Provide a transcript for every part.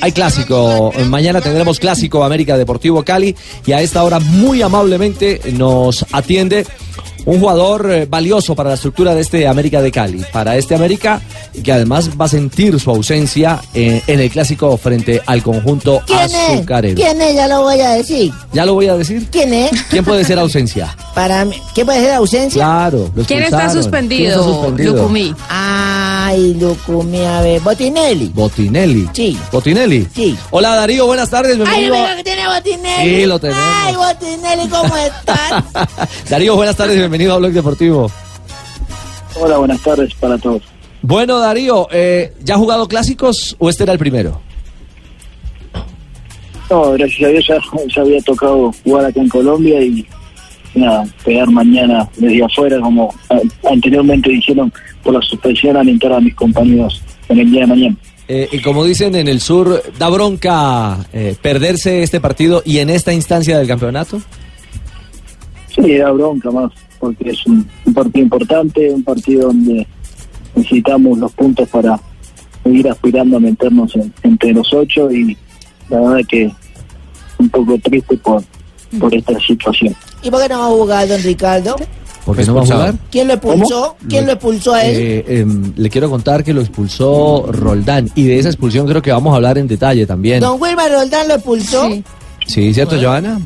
Hay clásico, mañana tendremos clásico América Deportivo Cali y a esta hora muy amablemente nos atiende un jugador eh, valioso para la estructura de este América de Cali, para este América que además va a sentir su ausencia eh, en el clásico frente al conjunto ¿Quién azucarero. es? ¿Quién es? Ya lo voy a decir. ¿Ya lo voy a decir? ¿Quién es? ¿Quién puede ser ausencia? Para mí, ¿qué puede ser ausencia? Claro. lo ¿Quién está suspendido? ¿Quién está suspendido? Lucumí. Ay, Lucumí, a ver, Botinelli. Botinelli. Sí. Botinelli. Sí. Hola Darío, buenas tardes, Ay, bienvenido. venga que tiene Botinelli. Sí, lo tenemos. Ay, Botinelli, ¿cómo estás? Darío, buenas tardes, bienvenido a Blog Deportivo. Hola, buenas tardes para todos. Bueno, Darío, eh, ¿ya ha jugado clásicos o este era el primero? No, gracias a Dios ya, ya había tocado jugar acá en Colombia y nada, pegar mañana desde afuera, como anteriormente dijeron, por la suspensión alentar a mis compañeros en el día de mañana. Eh, y como dicen en el sur, ¿da bronca eh, perderse este partido y en esta instancia del campeonato? Sí, da bronca más, porque es un, un partido importante, un partido donde necesitamos los puntos para seguir aspirando a meternos en- entre los ocho y la verdad que un poco triste por, por esta situación. ¿Y por qué no va a jugar, don Ricardo? ¿Por qué no va a jugar? ¿Quién lo expulsó? ¿Quién lo expulsó a él? Eh, em, le quiero contar que lo expulsó Roldán y de esa expulsión creo que vamos a hablar en detalle también. ¿Don Wilmar Roldán lo expulsó? Sí. Sí, ¿cierto, Joana?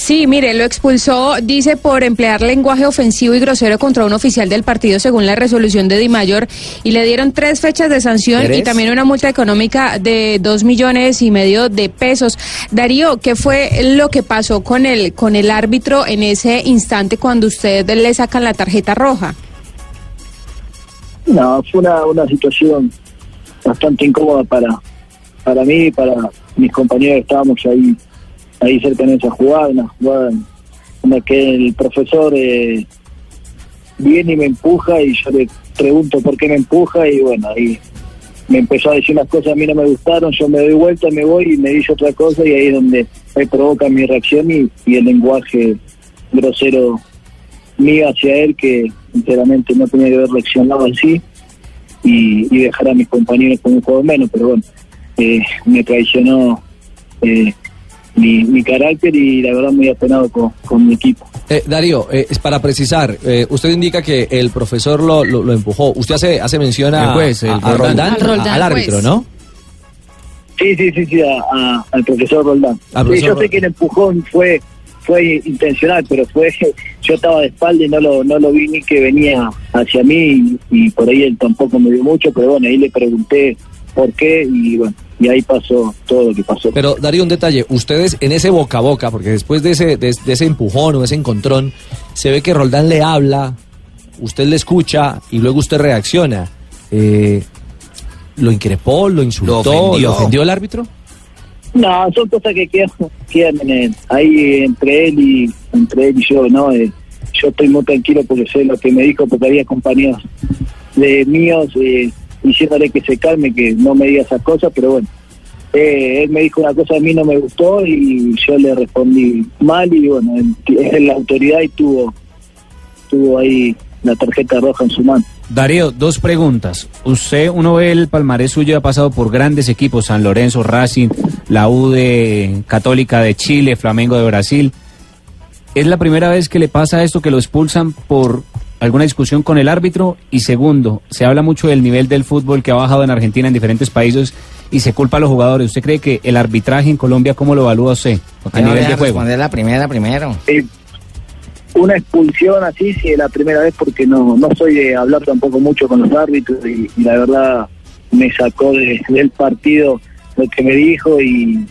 Sí, mire, lo expulsó, dice, por emplear lenguaje ofensivo y grosero contra un oficial del partido según la resolución de Di Mayor y le dieron tres fechas de sanción y también una multa económica de dos millones y medio de pesos. Darío, ¿qué fue lo que pasó con el, con el árbitro en ese instante cuando usted le sacan la tarjeta roja? No, fue una, una situación bastante incómoda para, para mí y para mis compañeros que estábamos ahí, ahí cerca en esa jugada, una jugada en la que el profesor eh, viene y me empuja y yo le pregunto por qué me empuja y bueno, ahí me empezó a decir unas cosas a mí no me gustaron, yo me doy vuelta, me voy y me dice otra cosa y ahí es donde me provoca mi reacción y, el lenguaje grosero mío hacia él que sinceramente no tenía que haber reaccionado así y, y dejar a mis compañeros con un juego menos, pero bueno, eh, me traicionó eh, mi, mi carácter y la verdad muy apenado con, con mi equipo. Eh, Darío, eh, es para precisar, eh, usted indica que el profesor lo, lo, lo empujó. Usted hace, hace mención a, El juez, el a- Roldán, Al Roldán, a- al árbitro, juez. ¿no? Sí, sí, sí, sí, a- a- al profesor Roldán. Al Sí, profesor yo Roldán. sé que el empujón fue fue intencional, pero fue yo estaba de espalda y no lo no lo vi ni que venía hacia mí y, y por ahí él tampoco me dio mucho, pero bueno, ahí le pregunté por qué y bueno, y ahí pasó todo lo que pasó. Pero Darío, un detalle, ustedes en ese boca a boca, porque después de ese, de, de ese empujón o ese encontrón, se ve que Roldán le habla, usted le escucha y luego usted reacciona. Eh, ¿Lo increpó, lo insultó, Lo ofendió. ¿lo ofendió el árbitro? No, son cosas que quedan, quedan en el- ahí entre él y entre él y yo, ¿no? Eh, yo estoy muy tranquilo porque sé lo que me dijo, porque había compañeros de míos eh, diciéndole que se calme, que no me diga esas cosas, pero bueno, eh, él me dijo una cosa a mí no me gustó y yo le respondí mal y bueno, es la autoridad y tuvo, tuvo ahí la tarjeta roja en su mano. Darío, dos preguntas. Usted, uno ve el palmarés suyo, ha pasado por grandes equipos, San Lorenzo, Racing, la U Católica de Chile, Flamengo de Brasil. ¿Es la primera vez que le pasa esto, que lo expulsan por alguna discusión con el árbitro? Y segundo, se habla mucho del nivel del fútbol que ha bajado en Argentina, en diferentes países, y se culpa a los jugadores. ¿Usted cree que el arbitraje en Colombia, cómo lo evalúa usted a nivel de juego? responder la primera primero. Eh, una expulsión así sí es la primera vez porque no no soy de hablar tampoco mucho con los árbitros y, y la verdad me sacó de- del partido lo que me dijo y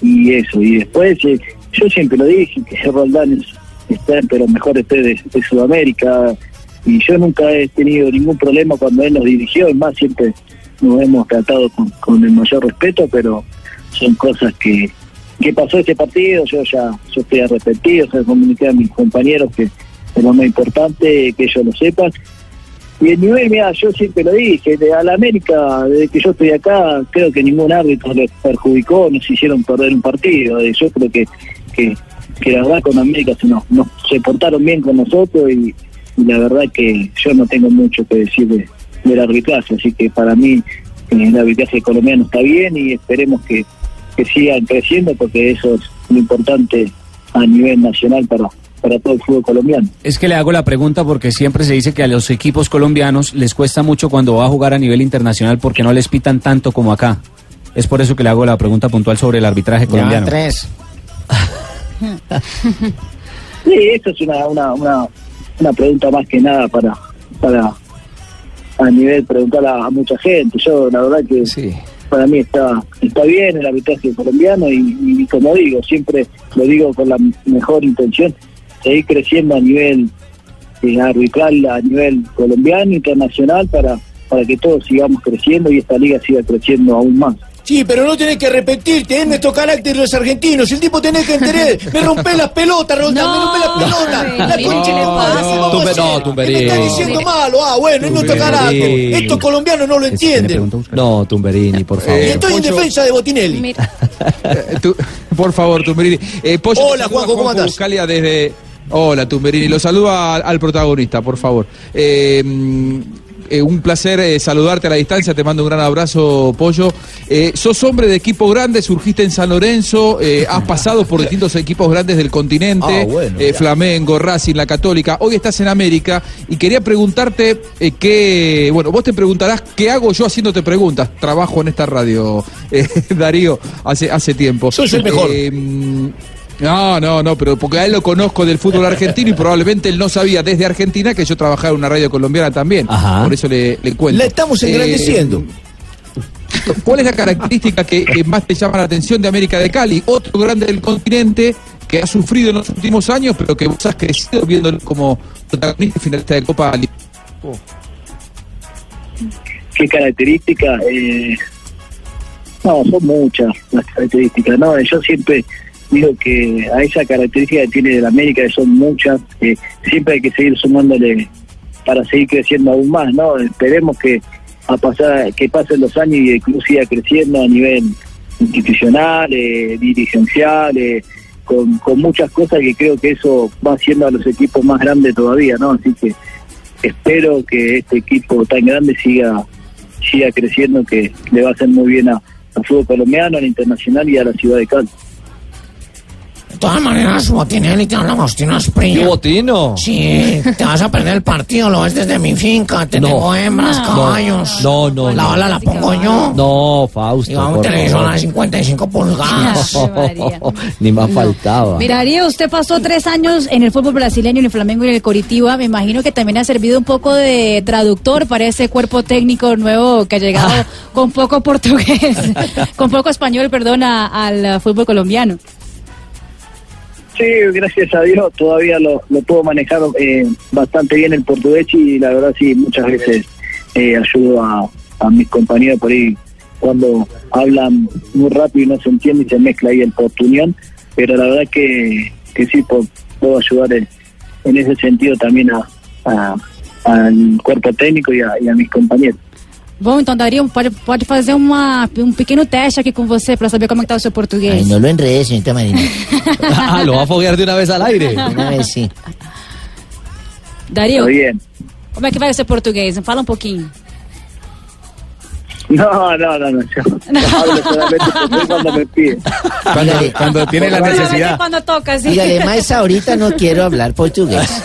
y eso y después eh, yo siempre lo dije que Roldán es, pero mejor esté de, Sudamérica y yo nunca he tenido ningún problema cuando él nos dirigió es más siempre nos hemos tratado con, con el mayor respeto pero son cosas que que pasó ese partido, yo ya yo estoy arrepentido, se comuniqué a mis compañeros que es lo más importante que ellos lo sepan. Y el nivel, mira, yo siempre lo dije, de, a la América, desde que yo estoy acá, creo que ningún árbitro les perjudicó, nos hicieron perder un partido. Yo creo que, que, que la verdad con América se, nos, nos- se portaron bien con nosotros y, y la verdad que yo no tengo mucho que decir de- del arbitraje, así que para mí el arbitraje colombiano está bien y esperemos que, que sigan creciendo porque eso es lo importante a nivel nacional para, para todo el fútbol colombiano. Es que le hago la pregunta porque siempre se dice que a los equipos colombianos les cuesta mucho cuando va a jugar a nivel internacional porque no les pitan tanto como acá. Es por eso que le hago la pregunta puntual sobre el arbitraje colombiano. tres. Sí, eso es una, una, una, una pregunta más que nada para, para a nivel preguntar a, a mucha gente. Yo la verdad que Sí. para mí está está bien el arbitraje colombiano y, y como digo, siempre lo digo con la mejor intención, seguir creciendo a nivel eh, arbitral, a nivel colombiano, internacional, para, para que todos sigamos creciendo y esta liga siga creciendo aún más. Sí, pero no tenés que repetirte, es nuestro carácter los argentinos. El tipo tenés que entender. Me rompé las pelotas, Roldán, me rompé las pelotas. La concha no, no, ¿qué vamos a Tumbe- no, ¿Qué Tumberini. Me está diciendo malo. Ah, bueno, es nuestro carácter. Estos colombianos no lo entienden. No, Tumberini, por favor. Y estoy en defensa de Botinelli. Mira, Eh, tú- por favor, Tumberini. Eh, Pollo, Hola, Juanjo, ¿cómo andás? Buscalia desde... Hola, Tumberini. Lo saluda al, al protagonista, por favor. Eh, eh, un placer eh, saludarte a la distancia. Te mando un gran abrazo, Pollo. Eh, sos hombre de equipo grande, surgiste en San Lorenzo, has pasado por distintos equipos grandes del continente, Ah, bueno. Flamengo, Racing, La Católica. Hoy estás en América y quería preguntarte qué. Bueno, vos te preguntarás qué hago yo haciéndote preguntas. Trabajo en esta radio, Darío, hace, hace tiempo. Sos el mejor. No, no, no, pero porque a él lo conozco del fútbol argentino y probablemente él no sabía desde Argentina que yo trabajaba en una radio colombiana también. Ajá. Por eso le, le cuento. La estamos Eh, engrandeciendo. ¿Cuál es la característica que, que más te llama la atención de América de Cali? Otro grande del continente que ha sufrido en los últimos años, pero que vos has crecido viéndolo como protagonista y finalista de Copa Libertadores. ¿Qué características? Eh, no, son muchas las características. No, yo siempre digo que a esa característica que tiene la América, que son muchas, que siempre hay que seguir sumándole para seguir creciendo aún más, ¿no? Esperemos que a pasar que pasen los años y el club siga creciendo a nivel institucional, eh, dirigencial, eh, con, con muchas cosas que creo que eso va haciendo a los equipos más grandes todavía, ¿no? Así que espero que este equipo tan grande siga siga creciendo, que le va a hacer muy bien a- al fútbol colombiano, al internacional y a la ciudad de Cali. De todas maneras, Botinelli, te hablamos, tienes ¿Qué frío. botino? Sí, te vas a perder el partido, lo ves desde mi finca, te No. tengo hembras, caballos. No, no, La no. ola la pongo yo. No, Fausto. Y va un por televisor a 55 pulgadas. Ni más faltaba. Mira, Darío, usted pasó tres años en el fútbol brasileño, en el Flamengo y en el Coritiba. Me imagino que también ha servido un poco de traductor para ese cuerpo técnico nuevo que ha llegado con poco portugués, con poco español, perdón, a- al fútbol colombiano. Sí, gracias a Dios todavía lo, lo puedo manejar eh, bastante bien el portugués y la verdad sí, muchas veces eh, ayudo a, a mis compañeros por ahí cuando hablan muy rápido y no se entiende y se mezcla ahí el portuñón, pero la verdad que, que sí puedo ayudar en, en ese sentido también a, a- al cuerpo técnico y a, y a mis compañeros. Bom, então, Darío, pode, pode fazer uma, um pequeno teste aqui com você para saber como é que tá o seu português. Ay, no lo enredes, señorita Marina. Ah, lo va a foguear de una vez al aire. Una vez sí. Darío, Está bien. como é que vai o seu português? Fala um pouquinho. No, no, no, no. Yo hablo solamente portugués cuando me piden. Cuando, cuando tiene la necesidad. Cuando toca, sí. Dígale, más ahorita no quiero hablar portugués.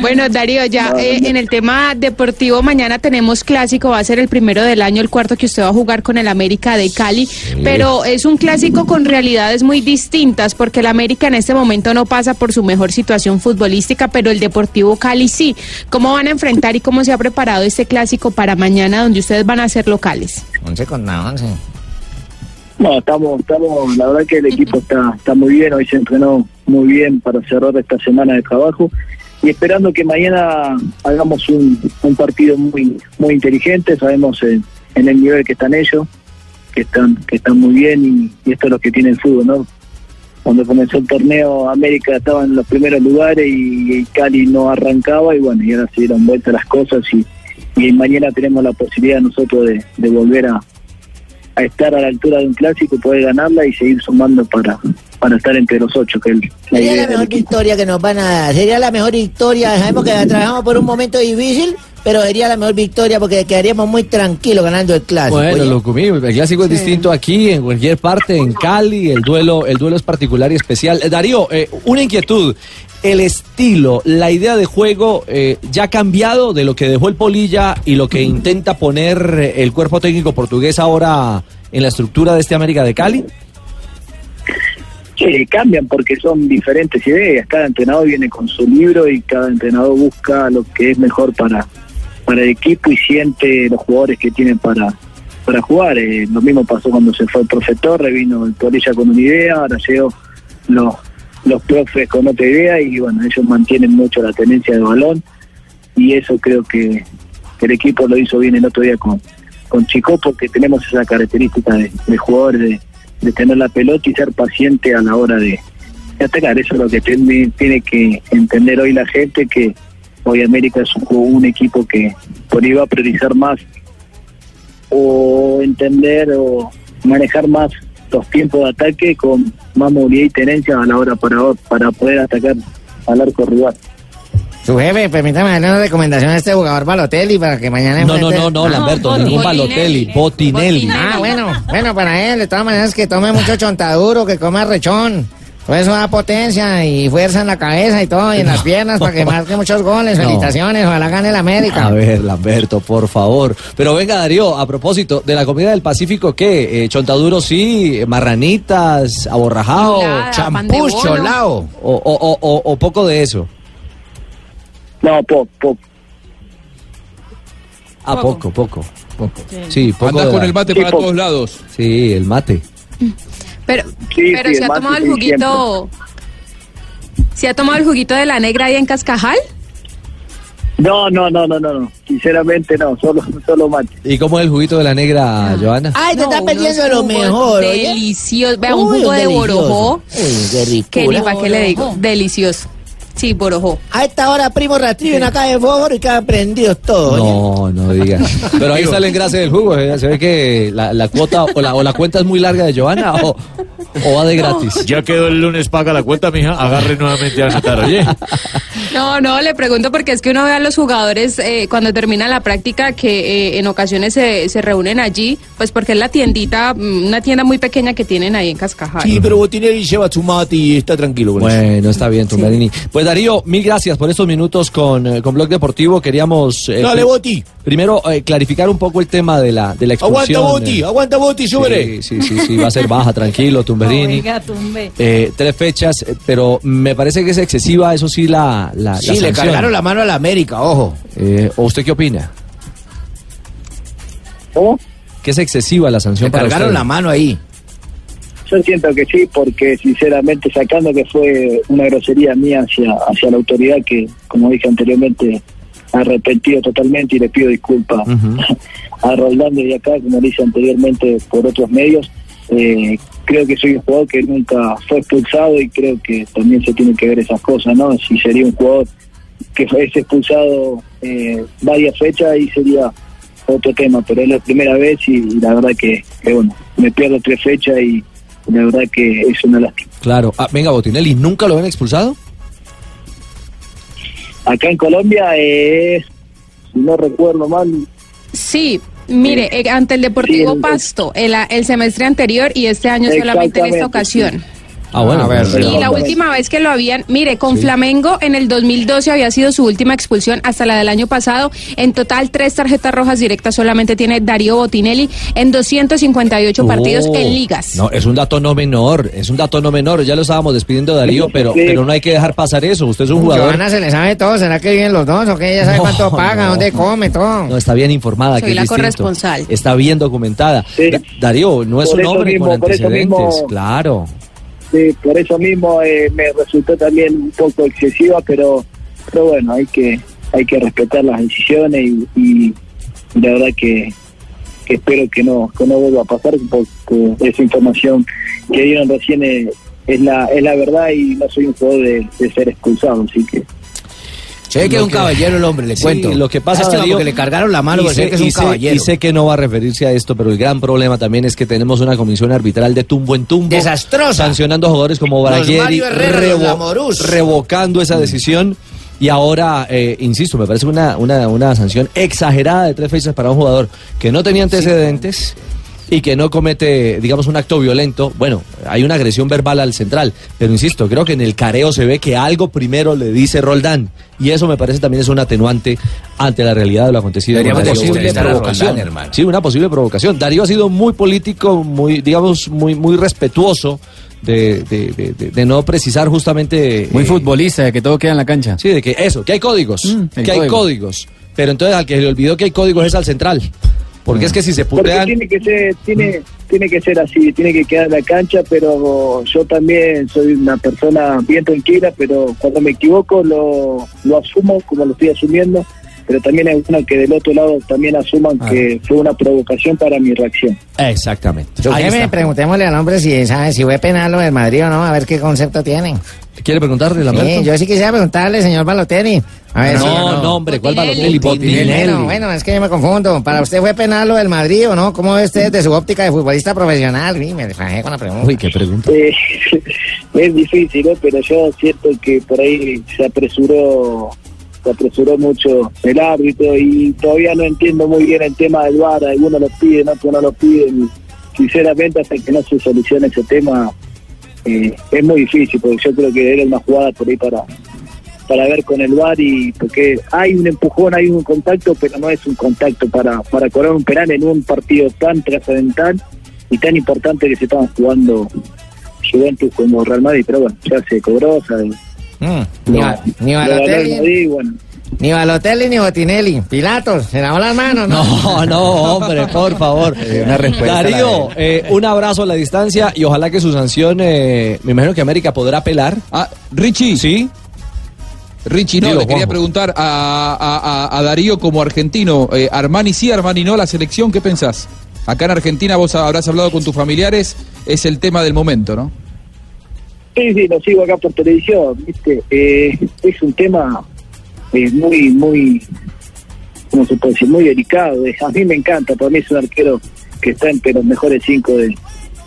Bueno, Darío, ya No, eh, no. en el tema deportivo, mañana tenemos clásico, va a ser el primero del año, el cuarto que usted va a jugar con el América de Cali, pero es un clásico con realidades muy distintas, porque el América en este momento no pasa por su mejor situación futbolística, pero el Deportivo Cali sí. ¿Cómo van a enfrentar y cómo se ha preparado este clásico para mañana, donde ustedes van a ser locales? 11 contra 11. No, estamos, estamos, la verdad que el equipo está, está muy bien, hoy se entrenó muy bien para cerrar esta semana de trabajo y esperando que mañana hagamos un, un partido muy, muy inteligente, sabemos en, en el nivel que están ellos, que están, que están muy bien y, y esto es lo que tiene el fútbol, ¿no? Cuando comenzó el torneo América estaba en los primeros lugares y, y Cali no arrancaba y bueno, y ahora se dieron vuelta las cosas y, y mañana tenemos la posibilidad nosotros de, de volver a, a estar a la altura de un clásico, poder ganarla y seguir sumando para, para estar entre los ocho, que es la Sería idea la mejor victoria que nos van a dar. Sería la mejor victoria. Sabemos que trabajamos por un momento difícil, pero sería la mejor victoria porque quedaríamos muy tranquilos ganando el clásico. Bueno, oye. Lucumí, el clásico es distinto aquí, en cualquier parte, en Cali, el duelo, el duelo es particular y especial. Eh, Darío, eh, una inquietud. El estilo, la idea de juego eh, ya ha cambiado de lo que dejó el Polilla y lo que intenta poner el cuerpo técnico portugués ahora en la estructura de este América de Cali. Sí, cambian porque son diferentes ideas. Cada entrenador viene con su libro y cada entrenador busca lo que es mejor para, para el equipo y siente los jugadores que tienen para, para jugar. Eh, lo mismo pasó cuando se fue el profe Torre, vino el Polilla con una idea, ahora llegó los, los profes con otra idea y bueno, ellos mantienen mucho la tenencia de balón y eso creo que, el equipo lo hizo bien el otro día con, con Chico porque tenemos esa característica de, de jugadores de, de tener la pelota y ser paciente a la hora de, de atacar. Eso es lo que tiene, tiene que entender hoy la gente, que hoy América es un, un equipo que por ahí va a priorizar más o entender o manejar más los tiempos de ataque con más movilidad y tenencia a la hora para, para poder atacar al arco rival. Su jefe, permítame darle una recomendación a este jugador Balotelli para que mañana... No, no, enfrente- no, no, Ah, Lamberto, ningún Balotelli, Botinelli. Ah, bueno, bueno, para él, de todas maneras que tome mucho chontaduro, que coma rechón. Eso da potencia y fuerza en la cabeza y todo, y en las piernas para que marque muchos goles. No. Felicitaciones, ojalá gane el América. A ver, Lamberto, por favor. Pero venga, Darío, a propósito, de la comida del Pacífico, ¿qué? Eh, chontaduro sí, marranitas, aborrajado, champús, cholao. O, o, o, o- o poco de eso. No, poco, poco. Ah, poco, poco. Sí, poco. Andás con el mate Sí, para po- todos lados. Sí, el mate. Pero, Sí, pero sí, si ha tomado el juguito. ¿Si ha tomado el juguito de la negra ahí en Cascajal? No, no, no, no, no, no. Sinceramente no, solo, solo mate. ¿Y cómo es el juguito de la negra, Joana? Ay, te No, estás perdiendo lo mejor. Delicioso. Vea, un jugo de borojó. Uy, qué rico. Que ni para qué le digo. Delicioso. Sí, borojó. A esta hora, primo rastrillo en acá de fósforo y quedan prendidos todos. oye. No, no digas. Pero ahí está el engrase del jugo. eh, Se ve que la, la cuota o la, o la cuenta es muy larga de Joana o, o va de gratis. Ya quedó el lunes, paga la cuenta, mija. Agarre nuevamente a anotar, oye. No, no, le pregunto porque es que uno ve a los jugadores eh, cuando termina la práctica que eh, en ocasiones se, se reúnen allí, pues porque es la tiendita, mm, una tienda muy pequeña que tienen ahí en Cascajal. Sí, pero Botinelli lleva su mate y está tranquilo con eso. Bueno, está bien, Tumberini. Pues Darío, mil gracias por estos minutos con, eh, con Blog Deportivo. Queríamos eh, Dale, Boti. primero eh, clarificar un poco el tema de la, de la Aguanta expulsión. Boti, eh. aguanta Boti, yo veré. Sí, sí, sí, sí, va a ser baja, tranquilo, Tumberini. Oiga, tumbe. Eh, tres fechas, eh, pero me parece que es excesiva, eso sí, la, la, la Sí, le sanción. cargaron la mano a la América, ojo. Eh, ¿O usted qué opina? ¿Cómo? Que es excesiva la sanción Le para cargaron usted? la mano ahí. Yo siento que sí, porque sinceramente sacando que fue una grosería mía hacia, hacia la autoridad que, como dije anteriormente, arrepentido totalmente y le pido disculpas Ujú. a Roldán y acá, como le hice anteriormente por otros medios. Eh, creo que soy un jugador que nunca fue expulsado y creo que también se tienen que ver esas cosas, ¿no? Si sería un jugador que fue expulsado eh, varias fechas y sería otro tema, pero es la primera vez y, y la verdad que, que, bueno, me pierdo tres fechas y la verdad que es una lástima. Claro. Ah, venga, Botinelli, ¿nunca lo habían expulsado? Acá en Colombia es, si no recuerdo mal, Sí, mire, eh, ante el Deportivo Sí, el- Pasto, el, el semestre anterior y este año solamente en esta ocasión. Ah, bueno. A ver, Y la última vez que lo habían, mire, con Flamengo en el 2012 había sido su última expulsión hasta la del año pasado. En total, tres tarjetas rojas directas solamente tiene Darío Botinelli en 258 partidos Oh, en ligas. No, es un dato no menor, es un dato no menor. Ya lo estábamos despidiendo, Darío, pero, Sí. pero no hay que dejar pasar eso. Usted es un jugador. Joana se le sabe todo, ¿será que viven los dos o que ella sabe No, cuánto paga, no. dónde come, todo? No, está bien informada. Soy que es la distinto. corresponsal. Está bien documentada. Sí. Da- Darío, no es Por un hombre mismo, con antecedentes. mismo- Claro. Sí, por eso mismo eh, me resultó también un poco excesiva, pero, pero bueno, hay que hay que respetar las decisiones y, la verdad que, espero que no que no vuelva a pasar porque esa información que dieron recién es, es la es la verdad y no soy un jugador de, de ser expulsado, así que Se ve que es un que- caballero el hombre, le Sí, cuento. lo que pasa, Darío, porque le cargaron la mano, y sé, que es un caballero. y sé que no va a referirse a esto, pero el gran problema también es que tenemos una comisión arbitral de tumbo en tumbo. Desastrosa. Sancionando a jugadores como los revo- revocando esa decisión. Y ahora, eh, insisto, me parece una, una, una sanción exagerada de tres fechas para un jugador que no tenía antecedentes y que no comete, digamos, un acto violento. Bueno, hay una agresión verbal al central, pero insisto, creo que en el careo se ve que algo primero le dice Roldán. Y eso me parece también es un atenuante ante la realidad de lo acontecido. Deberíamos con Darío. entrevistar a provocación. Roldán, hermano. Sí, una posible provocación. Darío ha sido muy político, muy, digamos, muy, muy respetuoso de, de- de- de- de no precisar justamente. Muy eh, futbolista, de que todo queda en la cancha. Sí, de que eso, que hay códigos, el que hay código. códigos. Pero entonces al que le olvidó que hay códigos es al central. Porque es que si se Porque putean. tiene que ser, tiene, tiene que ser así, tiene que quedar en la cancha, pero yo también soy una persona bien tranquila, pero cuando me equivoco lo, lo asumo como lo estoy asumiendo, pero también es bueno que del otro lado también asuman Ah. que fue una provocación para mi reacción. Exactamente. Yo me preguntémosle al hombre si sabe si fue penal lo del Madrid o no, a ver qué concepto tiene. ¿Quiere preguntarle la Sí, yo sí quisiera preguntarle, señor Balotelli. A ver si- No, no, hombre, ¿cuál Botinelli. Balotelli? Bueno, Botinelli. bueno, es que yo me confundo. ¿Para usted fue penal lo del Madrid o no? ¿Cómo ve usted desde su óptica de futbolista profesional? Uy, me desfajé con la pregunta. Uy, qué pregunta. Eh, es difícil, ¿no? pero yo siento que por ahí se apresuró apresuró mucho el árbitro y todavía no entiendo muy bien el tema del VAR, algunos lo piden, otros no lo piden. Sinceramente, hasta que no se solucione ese tema, eh, es muy difícil, porque yo creo que era una jugada por ahí para para ver con el VAR y porque hay un empujón, hay un contacto, pero no es un contacto para, para cobrar un penal en un partido tan trascendental y tan importante que se estaban jugando Juventus como Real Madrid, pero bueno, ya se cobró, ¿sabes? Mm, ni, Balotelli, bueno. ni Balotelli ni Botinelli. Pilatos, se lavó las manos, ¿no? No, no, hombre, por favor. una respuesta Darío, eh, un abrazo a la distancia y ojalá que su sanción, eh, me imagino que América podrá apelar. Ah, Richie. Sí. Richie, no, Dilo, le quería Juanjo. preguntar a, a- a- a Darío como argentino, eh, Armani sí, Armani no, la selección, ¿qué pensás? Acá en Argentina vos habrás hablado con tus familiares, es el tema del momento, ¿no? Sí, sí, lo sigo acá por televisión, ¿viste? Eh, es un tema eh, muy, muy, ¿cómo se puede decir? Muy delicado. A mí me encanta, para mí es un arquero que está entre los mejores cinco de,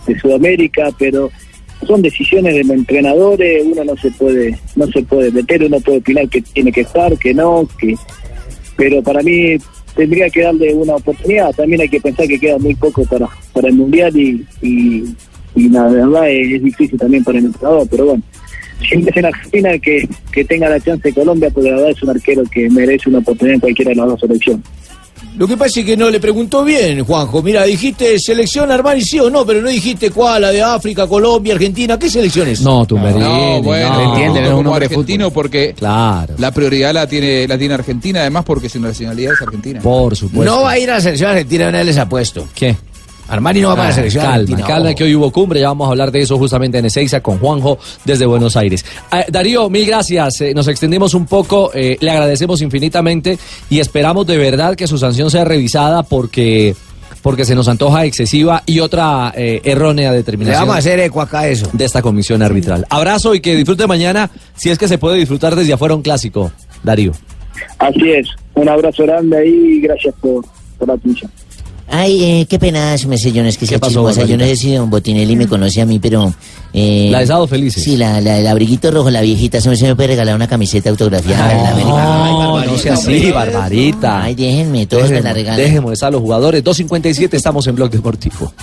de Sudamérica, pero son decisiones de los entrenadores, uno no se puede, no se puede meter, uno puede opinar que tiene que estar, que no, que pero para mí tendría que darle una oportunidad. También hay que pensar que queda muy poco para, para el Mundial y, y la verdad es, es difícil también para el entrenador, pero bueno. Siempre es en Argentina que, que tenga la chance de Colombia, porque la verdad es un arquero que merece una oportunidad en cualquiera de las dos selecciones. Lo que pasa es que no le preguntó bien, Juanjo. Mira, dijiste selección Armani sí o no, pero no dijiste cuál, la de África, Colombia, Argentina. ¿Qué selecciones? No, Tumberini. No, bueno, no. entiende, es un como argentino porque Claro, la prioridad la tiene, la tiene Argentina, además porque su nacionalidad es argentina. por supuesto. No va a ir a la selección argentina, vez les apuesto. ¿Qué? Armani no va para la Ah, selección calma, argentina. calma, ojo. que hoy hubo cumbre, ya vamos a hablar de eso justamente en Ezeiza con Juanjo desde Buenos Aires. Eh, Darío, mil gracias, eh, nos extendimos un poco, eh, le agradecemos infinitamente y esperamos de verdad que su sanción sea revisada porque, porque se nos antoja excesiva y otra eh, errónea Le determinación vamos a hacer eco acá a eso. de esta comisión arbitral. Abrazo y que disfrute mañana, si es que se puede disfrutar desde afuera un clásico, Darío. Así es, un abrazo grande ahí y gracias por, por la atención. Ay, eh, qué pena, me sé yo, no es que sea pasó, chismosa. Yo no sé si don Botinelli me conoce a mí, pero... Eh, La de Sábado Felices. Sí, la, la, el abriguito rojo, la viejita, se me, se me puede regalar una camiseta autografiada de la. No, no sea así, Barbarita. Ay, déjenme, todos me la regalan. dejemos a los jugadores. 2.57 estamos en Blog Deportivo.